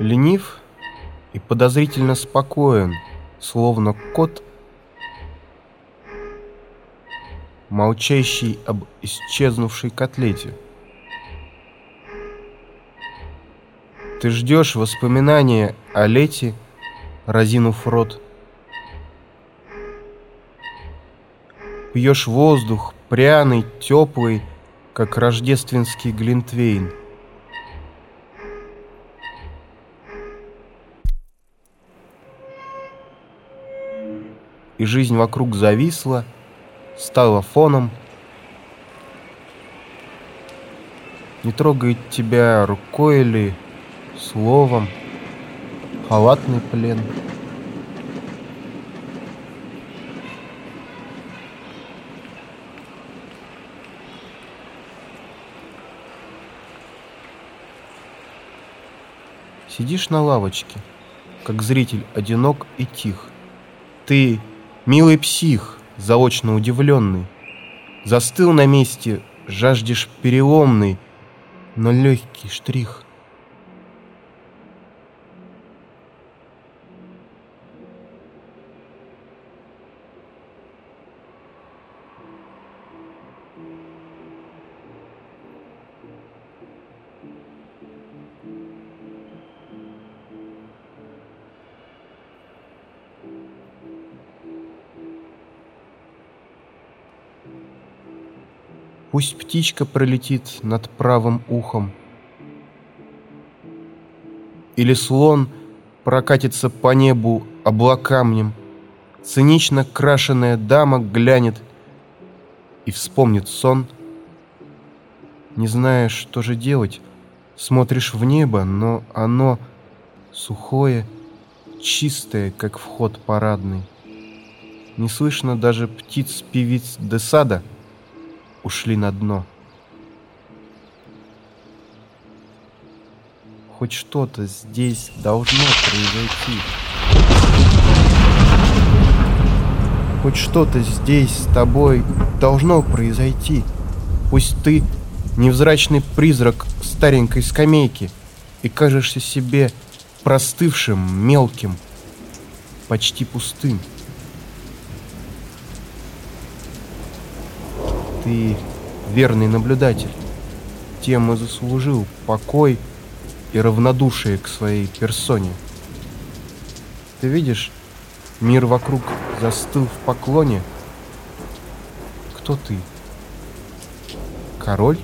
ленив и подозрительно спокоен, словно кот, молчащий об исчезнувшей котлете. Ты ждешь воспоминания о лете, разинув рот. Пьешь воздух, пряный, теплый, как рождественский глинтвейн. И жизнь вокруг зависла, стала фоном. Не трогает тебя рукой или словом, халатный плен. Сидишь на лавочке, как зритель одинок и тих. Ты Милый псих, заочно удивленный, Застыл на месте, жаждешь переломный, Но легкий штрих — Пусть птичка пролетит над правым ухом. Или слон прокатится по небу облакамнем. Цинично крашеная дама глянет и вспомнит сон. Не зная, что же делать, смотришь в небо, но оно сухое, чистое, как вход парадный. Не слышно даже птиц-певиц Десада — ушли на дно. Хоть что-то здесь должно произойти. Хоть что-то здесь с тобой должно произойти. Пусть ты невзрачный призрак старенькой скамейки и кажешься себе простывшим, мелким, почти пустым. Ты верный наблюдатель. Тем и заслужил покой и равнодушие к своей персоне. Ты видишь, мир вокруг застыл в поклоне. Кто ты? Король?